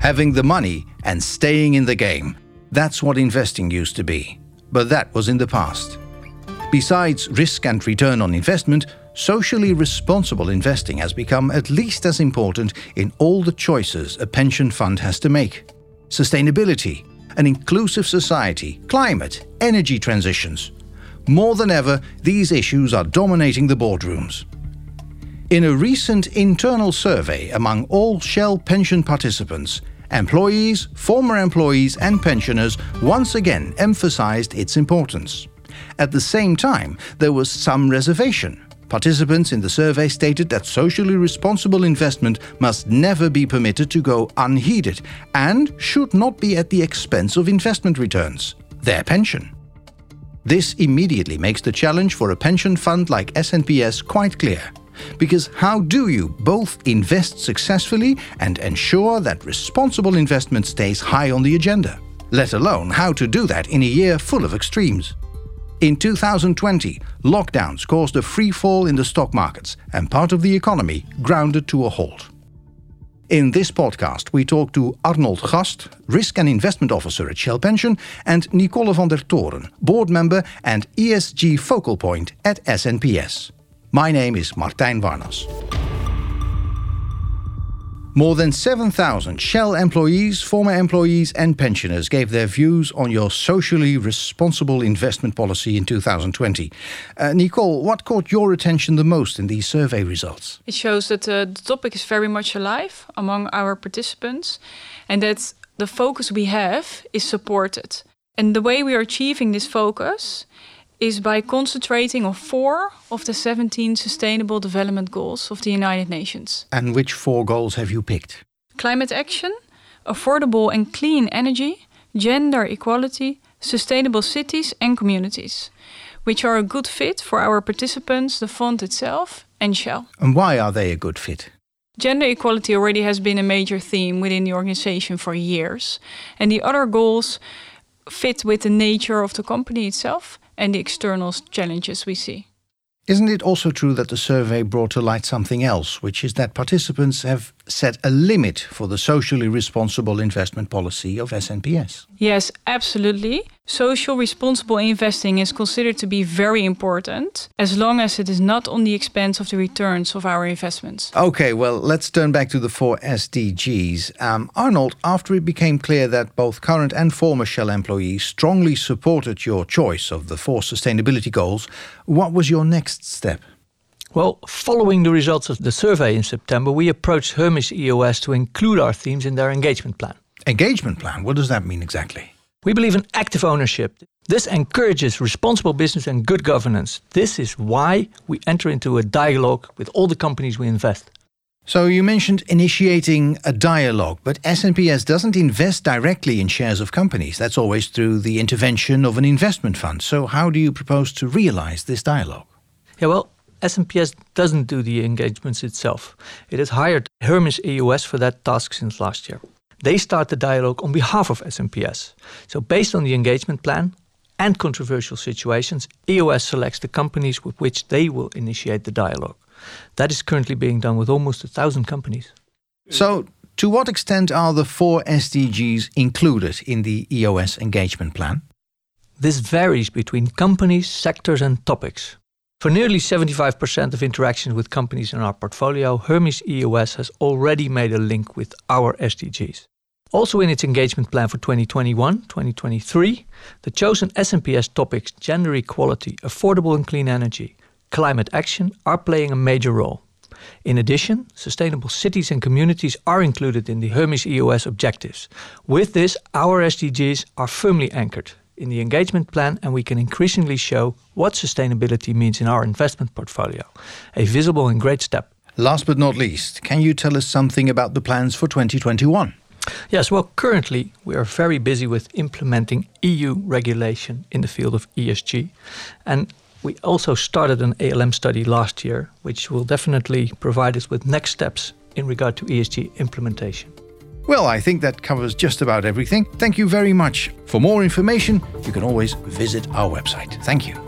Having the money and staying in the game. That's what investing used to be. But that was in the past. Besides risk and return on investment, socially responsible investing has become at least as important in all the choices a pension fund has to make. Sustainability, an inclusive society, climate, energy transitions. More than ever, these issues are dominating the boardrooms. In a recent internal survey among all Shell pension participants, employees, former employees, and pensioners once again emphasized its importance. At the same time, there was some reservation. Participants in the survey stated that socially responsible investment must never be permitted to go unheeded and should not be at the expense of investment returns, their pension. This immediately makes the challenge for a pension fund like SNPS quite clear. Because how do you both invest successfully and ensure that responsible investment stays high on the agenda? Let alone how to do that in a year full of extremes. In 2020, lockdowns caused a free fall in the stock markets and part of the economy grounded to a halt. In this podcast, we talk to Arnold Gast, Risk and Investment Officer at Shell Pension, and Nicole van der Toren, Board Member and ESG Focal Point at SNPS. My name is Martijn Warnas. More than 7,000 Shell employees, former employees, and pensioners gave their views on your socially responsible investment policy in 2020. Uh, Nicole, what caught your attention the most in these survey results? It shows that uh, the topic is very much alive among our participants and that the focus we have is supported. And the way we are achieving this focus is by concentrating on four of the 17 Sustainable Development Goals of the United Nations. And which four goals have you picked? Climate action, affordable and clean energy, gender equality, sustainable cities and communities, which are a good fit for our participants, the fund itself, and Shell. And why are they a good fit? Gender equality already has been a major theme within the organization for years, and the other goals fit with the nature of the company itself and the external challenges we see. Isn't it also true that the survey brought to light something else, which is that participants have set a limit for the socially responsible investment policy of SNPS? Yes, absolutely. Social responsible investing is considered to be very important as long as it is not on the expense of the returns of our investments. Okay, well, let's turn back to the four SDGs. Um, Arnold, after it became clear that both current and former Shell employees strongly supported your choice of the four sustainability goals, what was your next step? Well, following the results of the survey in September, we approached Hermes EOS to include our themes in their engagement plan. Engagement plan? What does that mean exactly? We believe in active ownership. This encourages responsible business and good governance. This is why we enter into a dialogue with all the companies we invest. So you mentioned initiating a dialogue, but SNPS doesn't invest directly in shares of companies. That's always through the intervention of an investment fund. So how do you propose to realize this dialogue? Yeah, well, SNPS doesn't do the engagements itself. It has hired Hermes EOS for that task since last year. They start the dialogue on behalf of SNPS. So, based on the engagement plan and controversial situations, EOS selects the companies with which they will initiate the dialogue. That is currently being done with almost a thousand companies. So, to what extent are the four SDGs included in the EOS engagement plan? This varies between companies, sectors, and topics. For nearly 75% of interactions with companies in our portfolio, Hermes EOS has already made a link with our SDGs. Also in its engagement plan for 2021-2023, the chosen SNPS topics gender equality, affordable and clean energy, climate action are playing a major role. In addition, sustainable cities and communities are included in the Hermes EOS objectives. With this, our SDGs are firmly anchored in the engagement plan, and we can increasingly show what sustainability means in our investment portfolio. A visible and great step. Last but not least, can you tell us something about the plans for 2021? Yes, well, currently we are very busy with implementing EU regulation in the field of ESG. And we also started an ALM study last year, which will definitely provide us with next steps in regard to ESG implementation. Well, I think that covers just about everything. Thank you very much. For more information, you can always visit our website. Thank you.